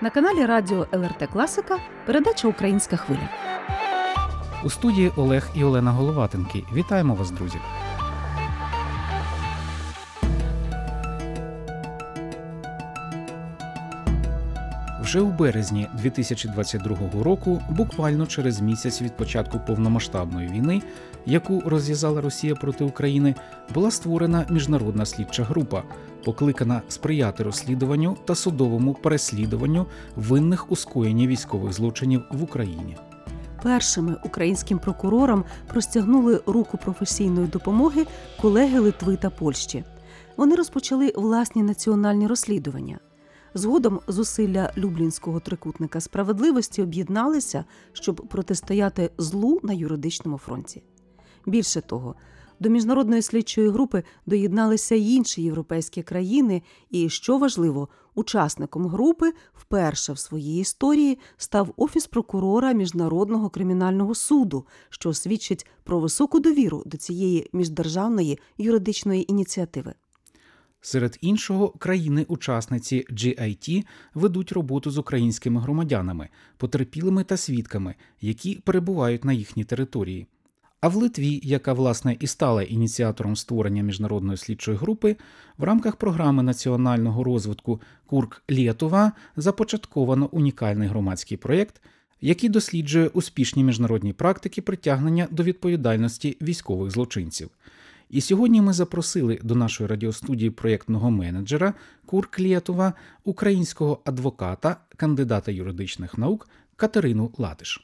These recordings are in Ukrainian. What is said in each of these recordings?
На каналі Радіо ЛРТ Класика передача Українська хвиля. У студії Олег і Олена Головатенки. Вітаємо вас, друзі! Вже у березні 2022 року, буквально через місяць від початку повномасштабної війни, яку розв'язала Росія проти України, була створена міжнародна слідча група, покликана сприяти розслідуванню та судовому переслідуванню винних у скоєнні військових злочинів в Україні. Першими українським прокурорам простягнули руку професійної допомоги колеги Литви та Польщі. Вони розпочали власні національні розслідування. Згодом зусилля Люблінського трикутника справедливості об'єдналися, щоб протистояти злу на юридичному фронті. Більше того, до міжнародної слідчої групи доєдналися й інші європейські країни, і, що важливо, учасником групи вперше в своїй історії став офіс прокурора міжнародного кримінального суду, що свідчить про високу довіру до цієї міждержавної юридичної ініціативи. Серед іншого, країни-учасниці GIT ведуть роботу з українськими громадянами, потерпілими та свідками, які перебувають на їхній території. А в Литві, яка власне і стала ініціатором створення міжнародної слідчої групи, в рамках програми національного розвитку Курк Лєтова започатковано унікальний громадський проєкт, який досліджує успішні міжнародні практики притягнення до відповідальності військових злочинців. І сьогодні ми запросили до нашої радіостудії проєктного менеджера Курк Лєтова, українського адвоката, кандидата юридичних наук Катерину Латиш.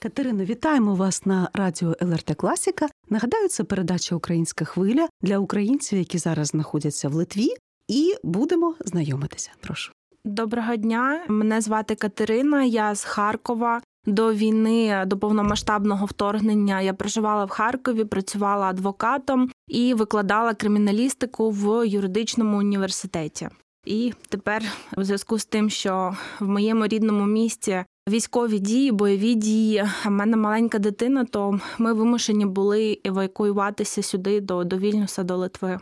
Катерино, вітаємо вас на радіо ЛРТ Класіка. Нагадаю, це передача Українська хвиля для українців, які зараз знаходяться в Литві, і будемо знайомитися. Прошу. Доброго дня, мене звати Катерина. Я з Харкова. До війни, до повномасштабного вторгнення я проживала в Харкові, працювала адвокатом і викладала криміналістику в юридичному університеті. І тепер, у зв'язку з тим, що в моєму рідному місті військові дії, бойові дії, а в мене маленька дитина, то ми вимушені були евакуюватися сюди до, до Вільнюса, до Литви.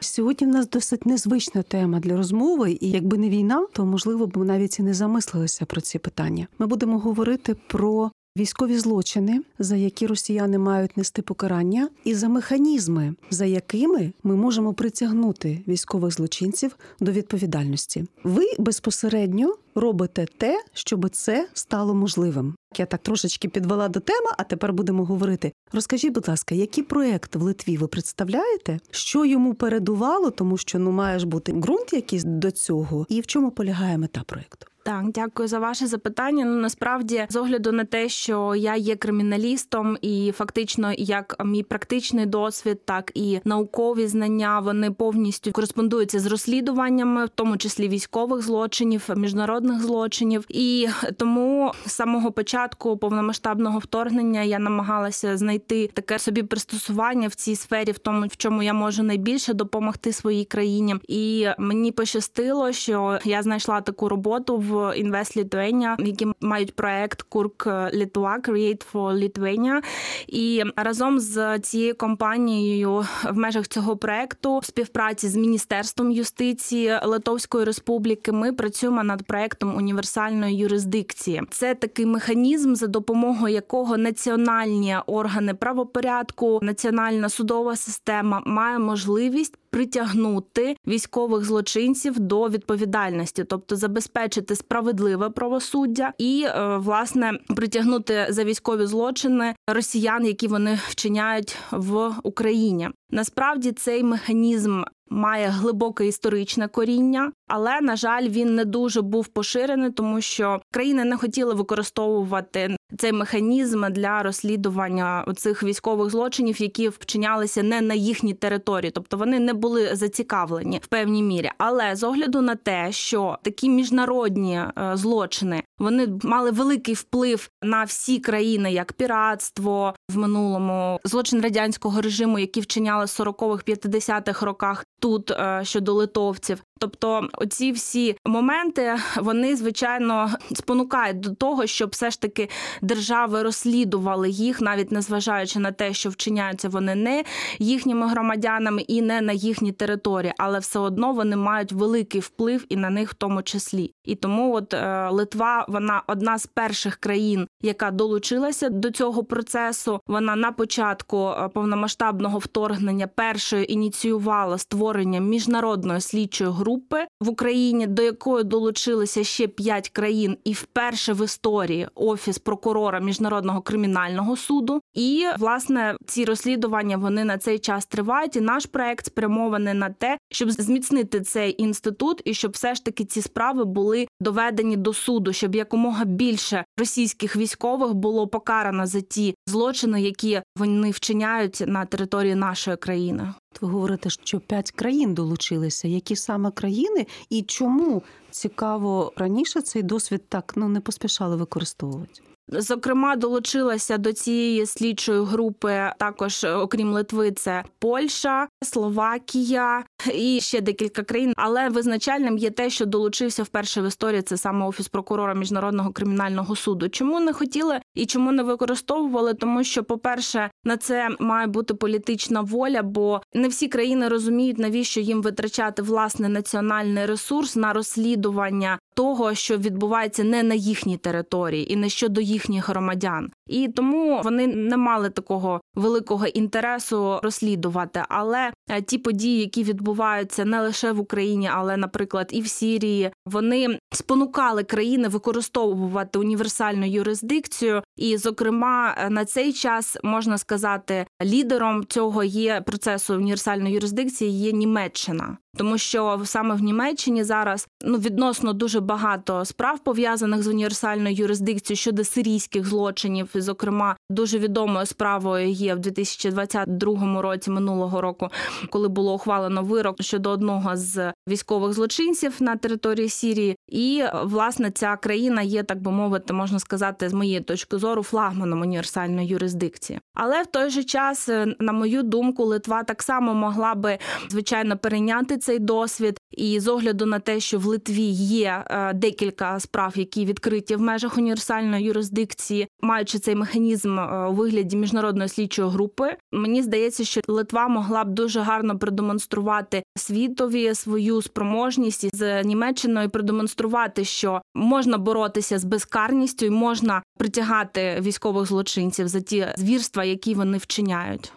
Сьогодні в нас досить незвична тема для розмови, і якби не війна, то можливо б ми навіть і не замислилися про ці питання. Ми будемо говорити про військові злочини, за які росіяни мають нести покарання, і за механізми, за якими ми можемо притягнути військових злочинців до відповідальності. Ви безпосередньо робите те, щоб це стало можливим. Я так трошечки підвела до теми, а тепер будемо говорити. Розкажіть, будь ласка, який проект в Литві ви представляєте? Що йому передувало, тому що ну має бути ґрунт якийсь до цього, і в чому полягає мета проекту? Так, дякую за ваше запитання. Ну насправді, з огляду на те, що я є криміналістом, і фактично, як мій практичний досвід, так і наукові знання вони повністю кореспондуються з розслідуваннями, в тому числі військових злочинів, міжнародних злочинів. І тому з самого початку повномасштабного вторгнення я намагалася знайти таке собі пристосування в цій сфері, в тому, в чому я можу найбільше допомогти своїй країні. І мені пощастило, що я знайшла таку роботу в. Invest Lithuania, які мають проект Курк Литва Create for Lithuania. І разом з цією компанією в межах цього проекту в співпраці з міністерством юстиції Литовської Республіки ми працюємо над проектом універсальної юрисдикції. Це такий механізм, за допомогою якого національні органи правопорядку, національна судова система має можливість притягнути військових злочинців до відповідальності, тобто забезпечити справедливе правосуддя і е, власне притягнути за військові злочини росіян, які вони вчиняють в Україні. Насправді цей механізм має глибоке історичне коріння, але на жаль, він не дуже був поширений, тому що країни не хотіли використовувати цей механізм для розслідування цих військових злочинів, які вчинялися не на їхній території, тобто вони не були зацікавлені в певній мірі. Але з огляду на те, що такі міжнародні е, злочини вони мали великий вплив на всі країни, як піратство в минулому, злочин радянського режиму, які вчиняли в 40-х, 50-х роках тут е, щодо литовців. Тобто, оці всі моменти вони звичайно спонукають до того, щоб все ж таки держави розслідували їх, навіть незважаючи на те, що вчиняються вони не їхніми громадянами і не на їхній території, але все одно вони мають великий вплив і на них в тому числі. І тому, от е, Литва, вона одна з перших країн, яка долучилася до цього процесу. Вона на початку е, повномасштабного вторгнення першою ініціювала створення міжнародної слідчої групи agrupa в Україні, до якої долучилися ще п'ять країн, і вперше в історії офіс прокурора міжнародного кримінального суду. І власне ці розслідування вони на цей час тривають. І наш проект спрямований на те, щоб зміцнити цей інститут, і щоб все ж таки ці справи були доведені до суду, щоб якомога більше російських військових було покарано за ті злочини, які вони вчиняють на території нашої країни. Ви говорите, що п'ять країн долучилися. Які саме країни і чому цікаво раніше цей досвід так ну не поспішали використовувати? Зокрема, долучилася до цієї слідчої групи також, е, окрім Литви, це Польща, Словакія і ще декілька країн. Але визначальним є те, що долучився вперше в історії. Це саме офіс прокурора міжнародного кримінального суду. Чому не хотіли і чому не використовували? Тому що, по-перше, на це має бути політична воля, бо не всі країни розуміють, навіщо їм витрачати власне національний ресурс на розслідування того, що відбувається не на їхній території і не щодо їхніх громадян. І тому вони не мали такого великого інтересу розслідувати. Але е, ті події, які відбуваються не лише в Україні, але, наприклад, і в Сірії, вони спонукали країни використовувати універсальну юрисдикцію. І, зокрема, е, на цей час можна сказати, лідером цього є процесу універсальної юрисдикції є Німеччина. Тому що саме в Німеччині зараз ну відносно дуже багато справ пов'язаних з універсальною юрисдикцією щодо сирійських злочинів. Зокрема, дуже відомою справою є в 2022 році минулого року, коли було ухвалено вирок щодо одного з військових злочинців на території Сірії. І власне ця країна є, так би мовити, можна сказати, з моєї точки зору, флагманом універсальної юрисдикції. Але в той же час, е, на мою думку, Литва так само могла би звичайно перейняти цей досвід. І з огляду на те, що в Литві є е, декілька справ, які відкриті в межах універсальної юрисдикції, маючи цей механізм е, у вигляді міжнародної слідчої групи, мені здається, що Литва могла б дуже гарно продемонструвати світові свою спроможність з Німеччиною, продемонструвати, що можна боротися з безкарністю і можна притягати військових злочинців за ті звірства, які вони вчиняють.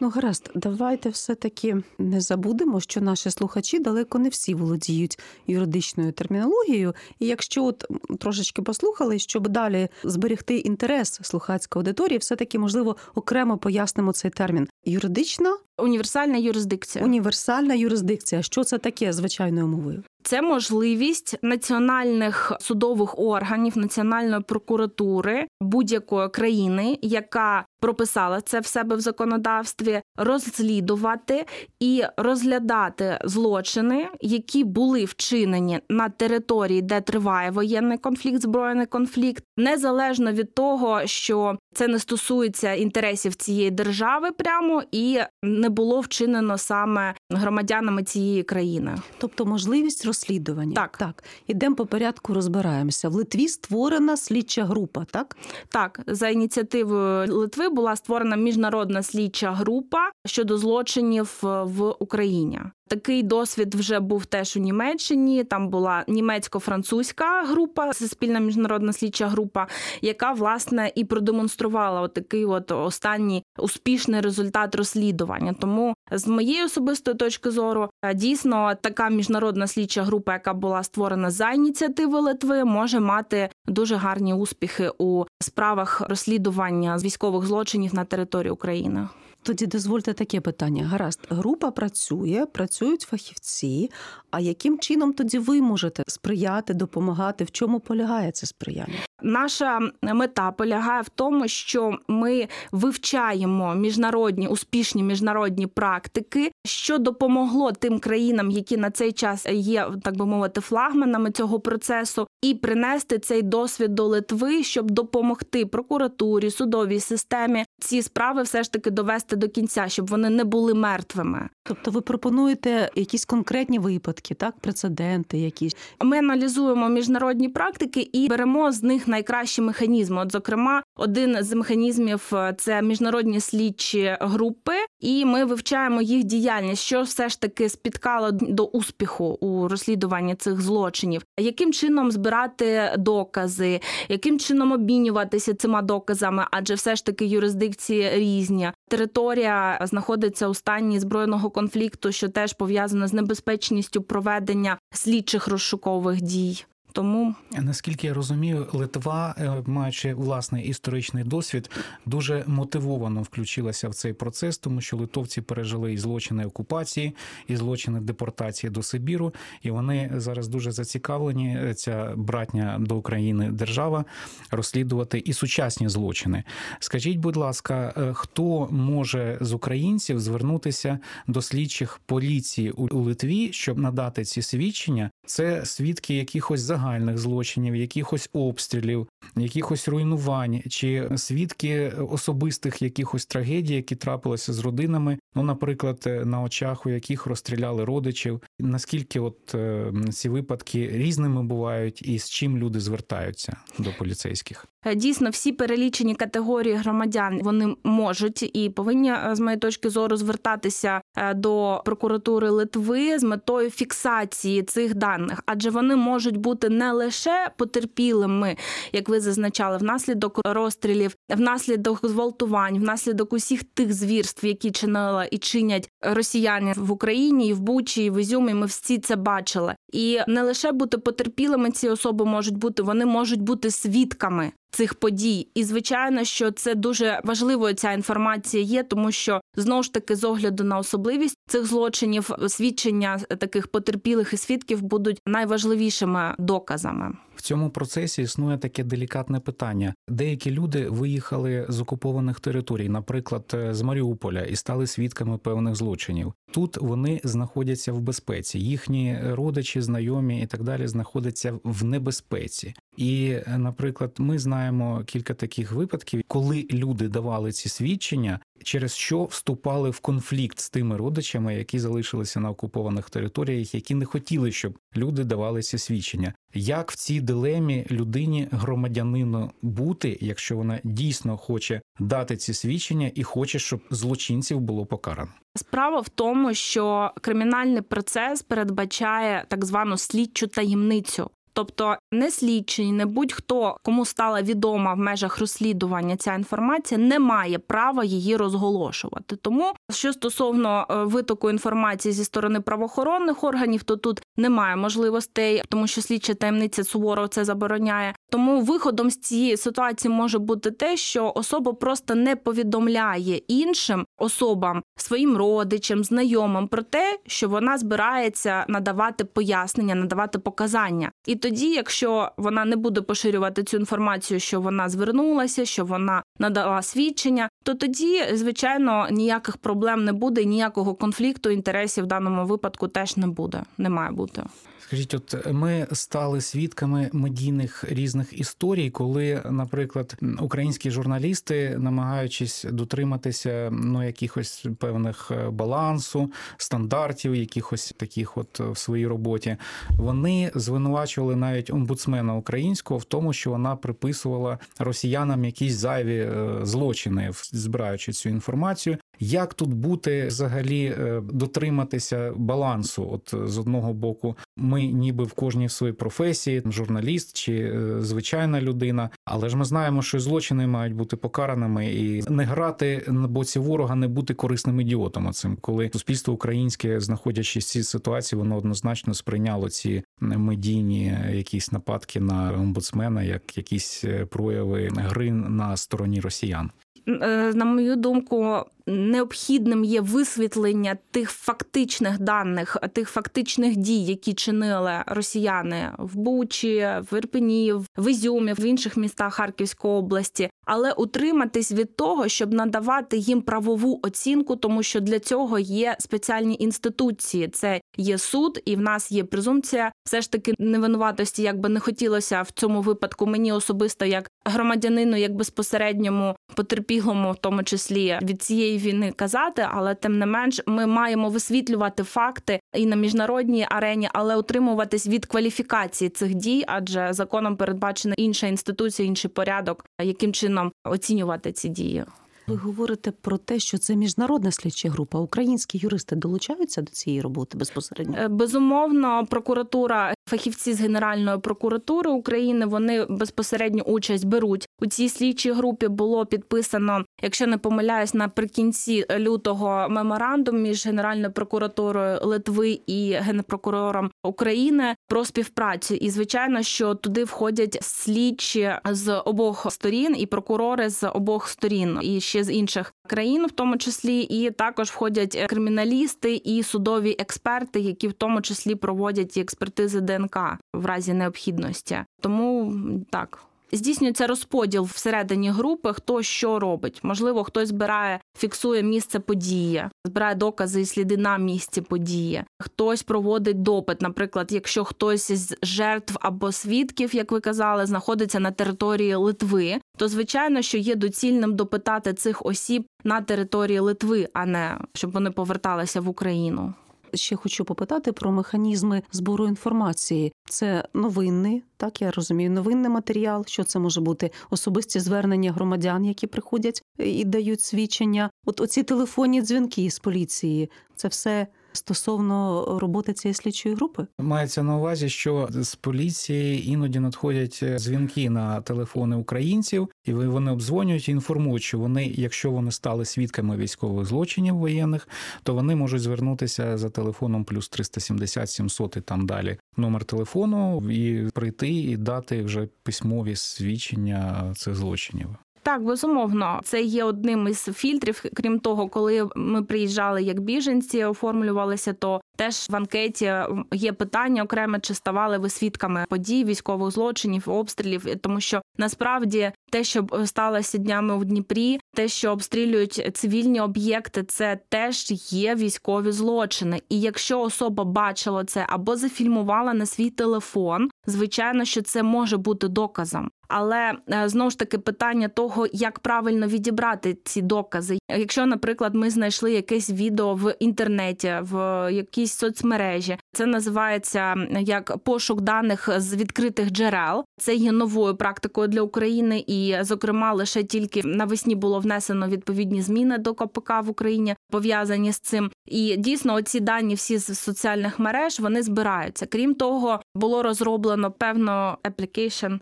Ну, гаразд, давайте все-таки не забудемо, що наші слухачі далеко не всі володіють юридичною термінологією. І якщо от трошечки послухали, щоб далі зберегти інтерес слухацької аудиторії, все-таки можливо окремо пояснимо цей термін. Юридична Універсальна юрисдикція. універсальна юрисдикція. Що це таке звичайною мовою? Це можливість національних судових органів, національної прокуратури будь-якої країни, яка прописала це в себе в законодавстві, розслідувати і розглядати злочини, які були вчинені на території, де триває воєнний конфлікт, збройний конфлікт, незалежно від того, що це не стосується інтересів цієї держави, прямо і не було вчинено саме громадянами цієї країни. Тобто можливість розслідування. Так. так. Ідемо по порядку, розбираємося. В Литві створена слідча група, так? Так, за ініціативою Литви була створена міжнародна слідча група щодо злочинів е, в Україні. Такий досвід вже був теж у Німеччині. Там була німецько-французька група, спільна міжнародна слідча група, яка власне і продемонструвала от такий от останній успішний результат розслідування. Тому з моєї особистої точки зору, е, дійсно така міжнародна слідча група, яка була створена за ініціативи Литви, може мати дуже гарні успіхи у справах розслідування військових злочинів на території України. Тоді дозвольте таке питання. Гаразд, група працює, працюють фахівці. А яким чином тоді ви можете сприяти, допомагати? В чому полягає це сприяння? Наша мета полягає в тому, що ми вивчаємо міжнародні успішні міжнародні практики, що допомогло тим країнам, які на цей час є, так би мовити, флагманами цього процесу, і принести цей досвід до Литви, щоб допомогти прокуратурі, судовій системі ці справи все ж таки довести до кінця, щоб вони не були мертвими. Тобто ви пропонуєте якісь конкретні випадки, так, прецеденти якісь. Ми аналізуємо міжнародні практики і беремо з них найкращі механізми. От, зокрема, один з механізмів е, це міжнародні слідчі групи, і ми вивчаємо їх діяльність, що все ж таки спіткало до успіху у розслідуванні цих злочинів, яким чином збирати докази, яким чином обмінюватися цими доказами, адже все ж таки юрисдикції різні. Територія знаходиться у стані збройного конфлікту, що теж пов'язано з небезпечністю проведення слідчих розшукових дій. Тому Наскільки я розумію, Литва, е, маючи власний історичний досвід, дуже мотивовано включилася в цей процес, тому що литовці пережили і злочини окупації, і злочини депортації до Сибіру, і вони зараз дуже зацікавлені. е, Ця братня до України держава розслідувати і сучасні злочини. Скажіть, будь ласка, е, хто може з українців звернутися до слідчих поліції у Литві, щоб надати ці свідчення? Це свідки якихось загальних злочинів, якихось обстрілів, якихось руйнувань, чи свідки особистих якихось трагедій, які трапилися з родинами. Ну, наприклад, е, на очах у яких розстріляли родичів. Наскільки от е, ці випадки різними бувають, і з чим люди звертаються до поліцейських? Е, Дійсно, всі перелічені категорії громадян вони можуть і повинні е, з моєї точки зору звертатися е, до прокуратури Литви з метою фіксації цих даних, адже вони можуть бути не лише потерпілими, як ви зазначали, внаслідок розстрілів, внаслідок зґвалтувань, внаслідок усіх тих звірств, які чинила і чинять росіяни в Україні, і в Бучі, і в Ізюмі. Ми всі це бачили. І не лише бути потерпілими, ці особи можуть бути, вони можуть бути свідками цих подій. І звичайно, що це дуже важливою ця інформація є, тому що знову ж таки, з огляду на особливість цих злочинів, свідчення таких потерпілих і свідків будуть найважливішими доказами. В цьому процесі існує таке делікатне питання. Деякі люди виїхали з окупованих територій, наприклад, е, з Маріуполя, і стали свідками певних злочинів. Тут вони знаходяться в безпеці. Їхні родичі, знайомі і так далі знаходяться в небезпеці. І, е, наприклад, ми знаємо кілька таких випадків, коли люди давали ці свідчення, через що вступали в конфлікт з тими родичами, які залишилися на окупованих територіях, які не хотіли, щоб люди давали ці свідчення. Як в цій дилемі людині громадянину бути, якщо вона дійсно хоче дати ці свідчення і хоче, щоб злочинців було покарано? Справа в тому, що кримінальний процес передбачає так звану слідчу таємницю. Тобто не слідчий, не будь-хто, кому стала відома в межах розслідування ця інформація, не має права її розголошувати. Тому, що стосовно е, витоку інформації зі сторони правоохоронних органів, то тут немає можливостей, тому що слідча таємниця суворо це забороняє. Тому виходом з цієї ситуації може бути те, що особа просто не повідомляє іншим особам, своїм родичам, знайомим про те, що вона збирається надавати пояснення, надавати показання. І тоді, якщо вона не буде поширювати цю інформацію, що вона звернулася, що вона надала свідчення, то тоді, звичайно, ніяких проблем не буде, ніякого конфлікту інтересів в даному випадку теж не буде, не має бути. Скажіть, от ми стали свідками медійних різних історій, коли, наприклад, українські журналісти, намагаючись дотриматися ну якихось певних е, балансу, стандартів, якихось таких, от в своїй роботі, вони звинувачували навіть омбудсмена українського в тому, що вона приписувала росіянам якісь зайві е, злочини, збираючи цю інформацію. Як тут бути взагалі е, дотриматися балансу? От з одного боку, ми ніби в кожній своїй професії, журналіст чи е, звичайна людина, але ж ми знаємо, що злочини мають бути покараними і не грати на боці ворога, не бути корисним ідіотом. Цим, коли суспільство українське, знаходячись в цій ситуації, воно однозначно сприйняло ці медійні якісь нападки на омбудсмена як якісь е, прояви гри на стороні росіян. Е, На мою думку, необхідним є висвітлення тих фактичних даних, тих фактичних дій, які чинили росіяни в Бучі, в Ірпені, в Ізюмі, в інших містах Харківської області, але утриматись від того, щоб надавати їм правову оцінку, тому що для цього є спеціальні інституції. Це є суд, і в нас є презумпція. Все ж таки невинуватості, як би не хотілося в цьому випадку. Мені особисто як громадянину, як безпосередньому потерпілому, в тому числі від цієї війни казати, але тим не менш ми маємо висвітлювати факти і на міжнародній арені, але утримуватись від кваліфікації цих дій, адже законом передбачена інша інституція, інший порядок, яким чином оцінювати ці дії. Ви говорите про те, що це міжнародна слідча група. Українські юристи долучаються до цієї роботи безпосередньо. Е, Безумовно, прокуратура, фахівці з Генеральної прокуратури України вони безпосередньо участь беруть у цій слідчій групі. Було підписано, якщо не помиляюсь, наприкінці лютого меморандум між Генеральною прокуратурою Литви і генпрокурором України про співпрацю. І звичайно, що туди входять слідчі з обох сторін і прокурори з обох сторін, і ще з інших країн, в тому числі, і також входять криміналісти і судові експерти, які в тому числі проводять експертизи ДНК в разі необхідності. Тому так. Здійснюється розподіл всередині групи, хто що робить. Можливо, хтось збирає, фіксує місце події, збирає докази і сліди на місці події. Хтось проводить допит. Наприклад, якщо хтось з жертв або свідків, як ви казали, знаходиться на території Литви, то звичайно, що є доцільним допитати цих осіб на території Литви, а не щоб вони поверталися в Україну. Ще хочу попитати про механізми збору інформації. Це новинний, так я розумію, новинний матеріал. Що це може бути особисті звернення громадян, які приходять і дають свідчення. От оці телефонні дзвінки з поліції. Це все стосовно роботи цієї слідчої групи. Мається на увазі, що з поліції іноді надходять е, дзвінки на телефони українців, і вони обдзвонюють і інформують, що вони, якщо вони стали свідками військових злочинів воєнних, то вони можуть звернутися за телефоном плюс 370 700 і там далі номер телефону і прийти і дати вже письмові свідчення цих злочинів. Так, безумовно, це є одним із фільтрів. Крім того, коли ми приїжджали як біженці, оформлювалися, то теж в анкеті є питання окреме, чи ставали ви свідками подій, військових злочинів, обстрілів, тому що насправді те, що сталося днями у Дніпрі, те, що обстрілюють цивільні об'єкти, це теж є військові злочини. І якщо особа бачила це або зафільмувала на свій телефон, звичайно, що це може бути доказом. Але е, знову ж таки питання того, як правильно відібрати ці докази. Якщо, наприклад, ми знайшли якесь відео в інтернеті, в якійсь соцмережі, це називається як пошук даних з відкритих джерел. Це є новою практикою для України, і, зокрема, лише тільки навесні було внесено відповідні зміни до КПК в Україні, пов'язані з цим. І дійсно, оці дані всі з соціальних мереж вони збираються. Крім того, було розроблено певно application,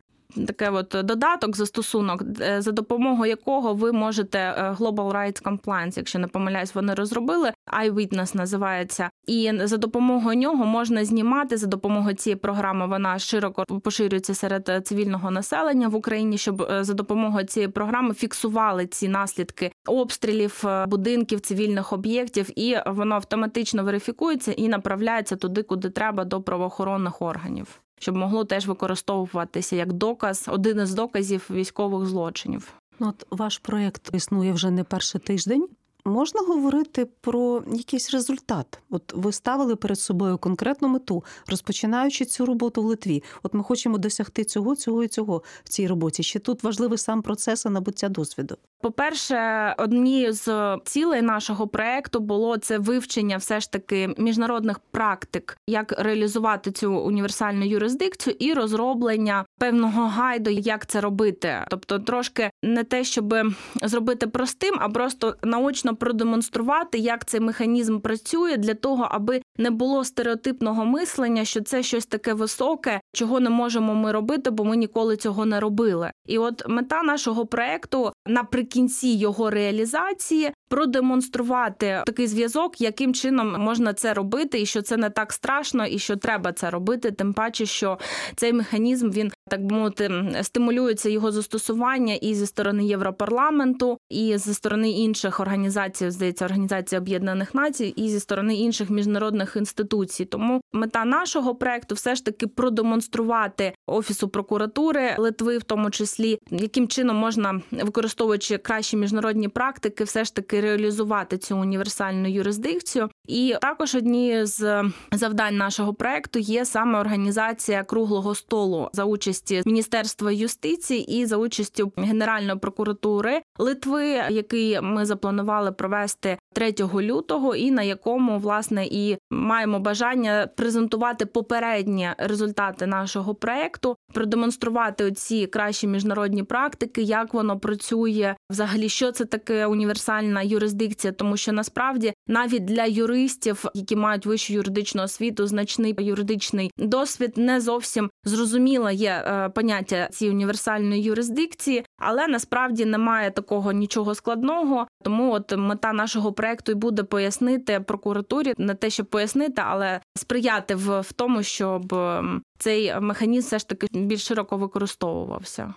Таке от додаток, застосунок, е, за допомогою якого ви можете е, Global Rights Compliance, якщо не помиляюсь, вони розробили. iWitness називається, і за допомогою нього можна знімати за допомогою цієї програми. Вона широко поширюється серед е, цивільного населення в Україні, щоб за допомогою цієї програми фіксували ці наслідки обстрілів будинків, цивільних об'єктів, і воно автоматично верифікується і направляється туди, куди треба до правоохоронних органів. Щоб могло теж використовуватися як доказ, один із доказів військових злочинів. Ну, от ваш проєкт існує вже не перший тиждень. Можна говорити про якийсь результат? От ви ставили перед собою конкретну мету, розпочинаючи цю роботу в Литві. От ми хочемо досягти цього, цього і цього в цій роботі. Ще тут важливий сам процес набуття досвіду. По-перше, однією з цілей нашого проекту було це вивчення все ж таки міжнародних практик, як реалізувати цю універсальну юрисдикцію, і розроблення певного гайду, як це робити. Тобто, трошки не те, щоб зробити простим, а просто наочно продемонструвати, як цей механізм працює для того, аби не було стереотипного мислення, що це щось таке високе, чого не можемо ми робити, бо ми ніколи цього не робили. І от мета нашого проекту наприкінці його реалізації продемонструвати такий зв'язок, яким чином можна це робити, і що це не так страшно, і що треба це робити. Тим паче, що цей механізм він так би мовити, стимулюється його застосування і зі сторони Європарламенту, і зі сторони інших організацій, здається, Організації Об'єднаних Націй, і зі сторони інших міжнародних інституцій. Тому мета нашого проекту все ж таки продемонструвати офісу прокуратури Литви, в тому числі, яким чином можна, використовуючи кращі міжнародні практики, все ж таки реалізувати цю універсальну юрисдикцію. І також одні з завдань нашого проекту є саме організація круглого столу за участі Міністерства юстиції і за участю Генеральної прокуратури Литви, який ми запланували провести 3 лютого, і на якому власне і маємо бажання презентувати попередні результати нашого проекту, продемонструвати оці кращі міжнародні практики, як воно працює, взагалі, що це таке універсальна юрисдикція, тому що насправді навіть для юристів, які мають вищу юридичну освіту, значний юридичний досвід, не зовсім зрозуміло є е, поняття цієї універсальної юрисдикції, але насправді немає такого нічого складного. Тому от мета нашого проекту і буде пояснити прокуратурі не те, щоб пояснити, але сприяти в, тому, щоб цей механізм все ж таки більш широко використовувався.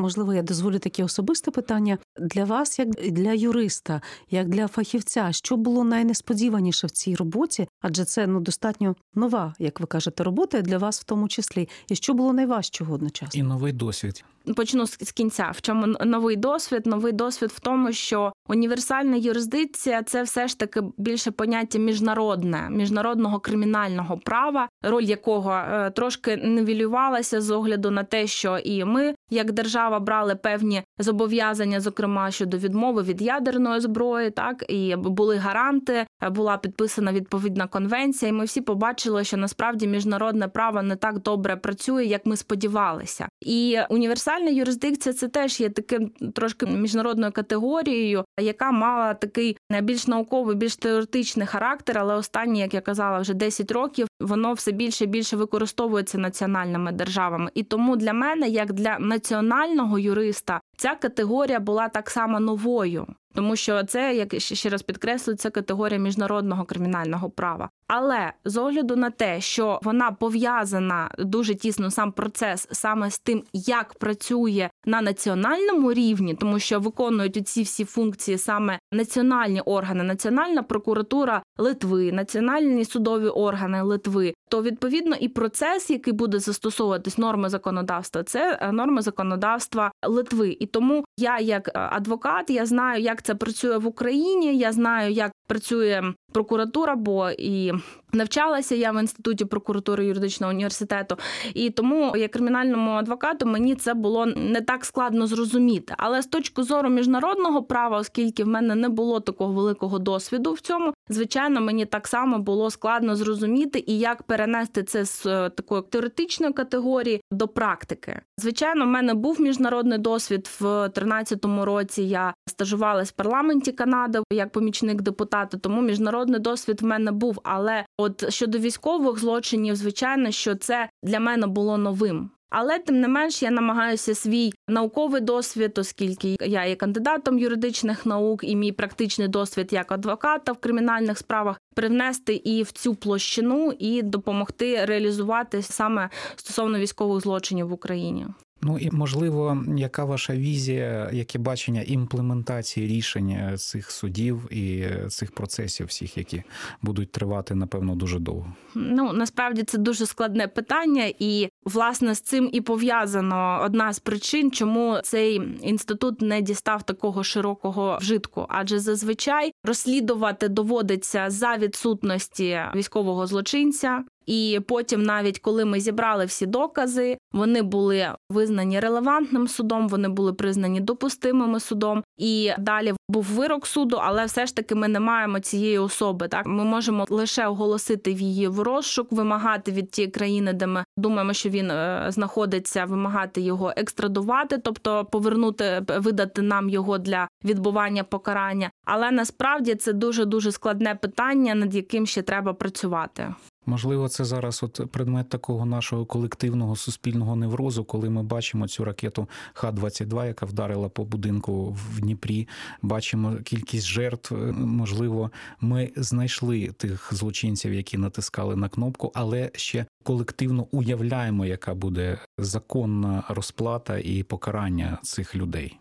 Можливо, я дозволю таке особисте питання для вас, як для юриста, як для фахівця, що було найнесподіваніше в цій роботі, адже це ну достатньо нова, як ви кажете, робота для вас в тому числі. І що було найважчого одночасно? І новий досвід. Почну з з кінця. В чому новий досвід? Новий досвід в тому, що універсальна юрисдикція це все ж таки більше поняття міжнародне, міжнародного кримінального права, роль якого е, трошки нивелювалася з огляду на те, що і ми, як держава, брали певні зобов'язання, зокрема щодо відмови від ядерної зброї, так і були гаранти, була підписана відповідна конвенція. І ми всі побачили, що насправді міжнародне право не так добре працює, як ми сподівалися. І універсальна юрисдикція це теж є таким трошки міжнародною категорією, яка мала такий більш науковий, більш теоретичний характер, але останні, як я казала, вже 10 років воно все більше і більше використовується національними державами. І тому для мене, як для національного юриста, ця категорія була так само новою. Тому що це, як ще раз підкреслюю, це категорія міжнародного кримінального права. Але з огляду на те, що вона пов'язана дуже тісно сам процес саме з тим, як працює на національному рівні, тому що виконують ці всі функції саме національні органи, Національна прокуратура Литви, національні судові органи Литви, то відповідно і процес, який буде застосовуватись норми законодавства, це норми законодавства Литви. І тому я, як адвокат, я знаю, як це працює в Україні. Я знаю, як працює прокуратура, бо і навчалася я в інституті прокуратури юридичного університету. І тому, як кримінальному адвокату, мені це було не так складно зрозуміти. Але з точки зору міжнародного права, оскільки в мене не було такого великого досвіду в цьому, звичайно, мені так само було складно зрозуміти і як перенести це з е, такої теоретичної категорії до практики. Звичайно, в мене був міжнародний досвід в 2013 році. Я стажувалась в парламенті Канади як помічник депутата, тому міжнародний досвід в мене був. Але от щодо військових злочинів, звичайно, що це для мене було новим. Але тим не менш я намагаюся свій науковий досвід, оскільки я є кандидатом юридичних наук, і мій практичний досвід як адвоката в кримінальних справах привнести і в цю площину, і допомогти реалізувати саме стосовно військових злочинів в Україні. Ну і можливо, яка ваша візія, яке бачення імплементації рішень цих судів і цих процесів, всіх, які будуть тривати, напевно, дуже довго? Ну насправді це дуже складне питання, і власне з цим і пов'язано одна з причин, чому цей інститут не дістав такого широкого вжитку, адже зазвичай розслідувати доводиться за відсутності військового злочинця. І потім, навіть коли ми зібрали всі докази, вони були визнані релевантним судом, вони були признані допустимими судом. І далі був вирок суду, але все ж таки ми не маємо цієї особи. Так ми можемо лише оголосити її в розшук, вимагати від тієї країни, де ми думаємо, що він е, знаходиться, вимагати його екстрадувати, тобто повернути, видати нам його для відбування покарання. Але насправді це дуже дуже складне питання, над яким ще треба працювати. Можливо, це зараз от предмет такого нашого колективного суспільного неврозу, коли ми бачимо цю ракету Х-22, яка вдарила по будинку в Дніпрі. Бачимо кількість жертв. Можливо, ми знайшли тих злочинців, які натискали на кнопку, але ще колективно уявляємо, яка буде законна розплата і покарання цих людей.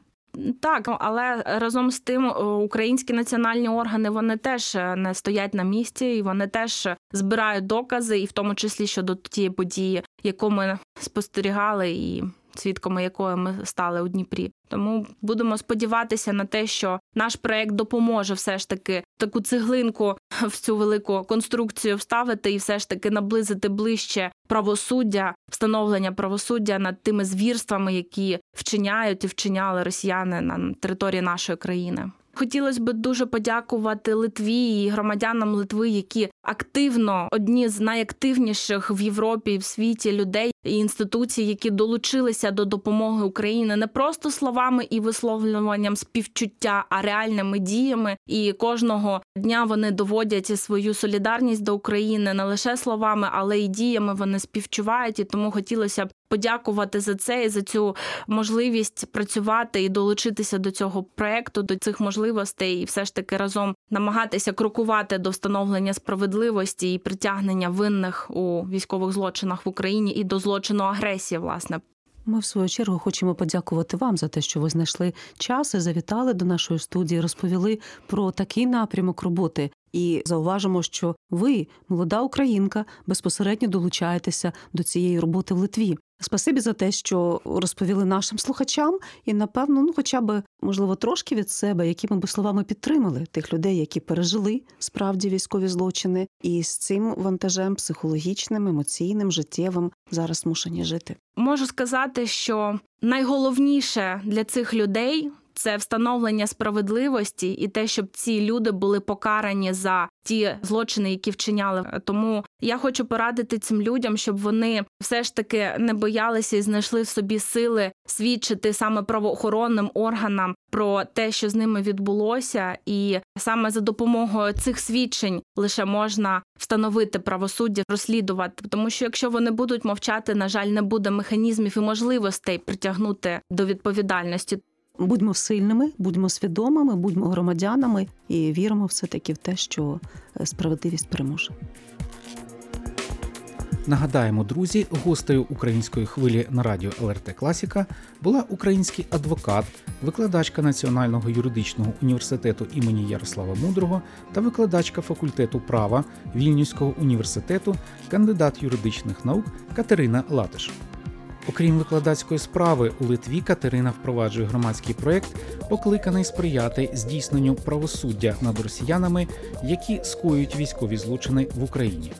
Так, але разом з тим українські національні органи вони теж не стоять на місці, і вони теж збирають докази, і в тому числі щодо тієї події, яку ми спостерігали, і свідками якої ми стали у Дніпрі. Тому будемо сподіватися на те, що наш проект допоможе все ж таки таку цеглинку в цю велику конструкцію вставити і все ж таки наблизити ближче правосуддя, встановлення правосуддя над тими звірствами, які вчиняють і вчиняли росіяни на території нашої країни. Хотілося б дуже подякувати Литві і громадянам Литви, які активно одні з найактивніших в Європі і в світі людей і інституцій, які долучилися до допомоги Україні не просто словами і висловлюванням співчуття, а реальними діями. І кожного дня вони доводять свою солідарність до України не лише словами, але й діями вони співчувають. І тому хотілося б подякувати за це і за цю можливість працювати і долучитися до цього проекту, до цих можливостей, і все ж таки разом намагатися крокувати до встановлення справедливості і притягнення винних у військових злочинах в Україні і до злочину агресії, власне. Ми в свою чергу хочемо подякувати вам за те, що ви знайшли час і завітали до нашої студії, розповіли про такий напрямок роботи. І зауважимо, що ви, молода українка, безпосередньо долучаєтеся до цієї роботи в Литві. Спасибі за те, що розповіли нашим слухачам, і напевно, ну хоча б можливо трошки від себе, якими би словами підтримали тих людей, які пережили справді військові злочини, і з цим вантажем психологічним, емоційним, життєвим зараз змушені жити. Можу сказати, що найголовніше для цих людей це встановлення справедливості і те, щоб ці люди були покарані за ті злочини, які вчиняли. Тому я хочу порадити цим людям, щоб вони все ж таки не боялися і знайшли в собі сили свідчити саме правоохоронним органам про те, що з ними відбулося, і саме за допомогою цих свідчень лише можна встановити правосуддя, розслідувати. Тому що якщо вони будуть мовчати, на жаль, не буде механізмів і можливостей притягнути до відповідальності. Будьмо сильними, будьмо свідомими, будьмо громадянами і віримо все таки в те, що е, справедливість переможе. Нагадаємо, друзі, гостею української хвилі на радіо ЛРТ Класіка була український адвокат, викладачка Національного юридичного університету імені Ярослава Мудрого та викладачка факультету права Вільнюського університету, кандидат юридичних наук Катерина Латиш. Окрім викладацької справи, у Литві Катерина впроваджує громадський проєкт, покликаний сприяти здійсненню правосуддя над росіянами, які скоюють військові злочини в Україні.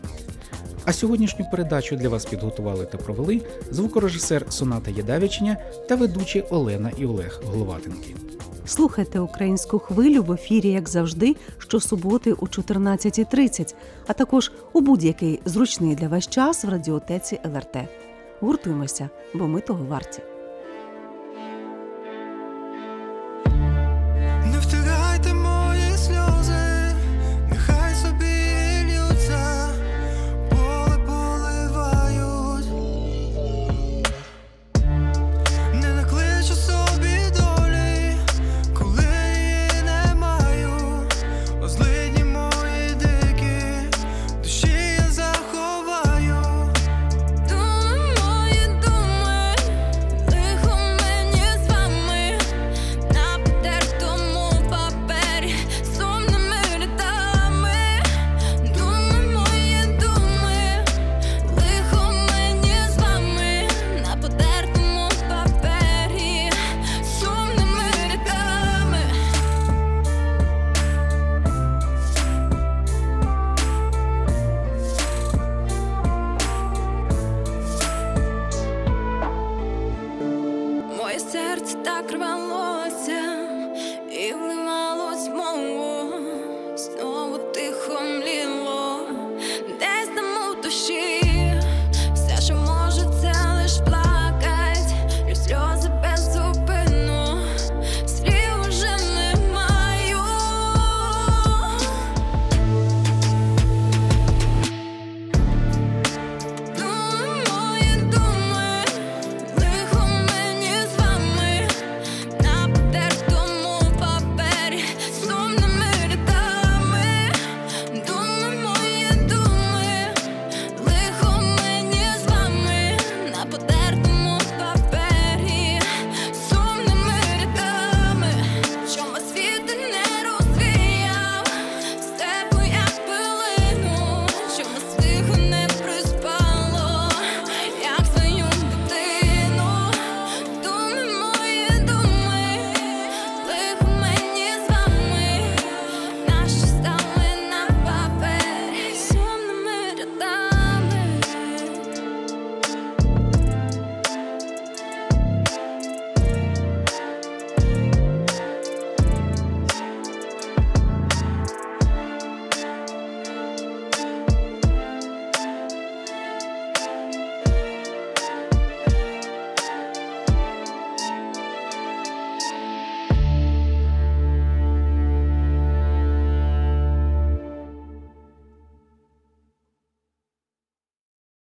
А сьогоднішню передачу для вас підготували та провели звукорежисер Соната Єдавічня та ведучі Олена і Олег Головатенки. Слухайте українську хвилю в ефірі, як завжди, щосуботи о 14.30, а також у будь-який зручний для вас час в радіотеці ЛРТ. Гуртуємося, бо ми того варті.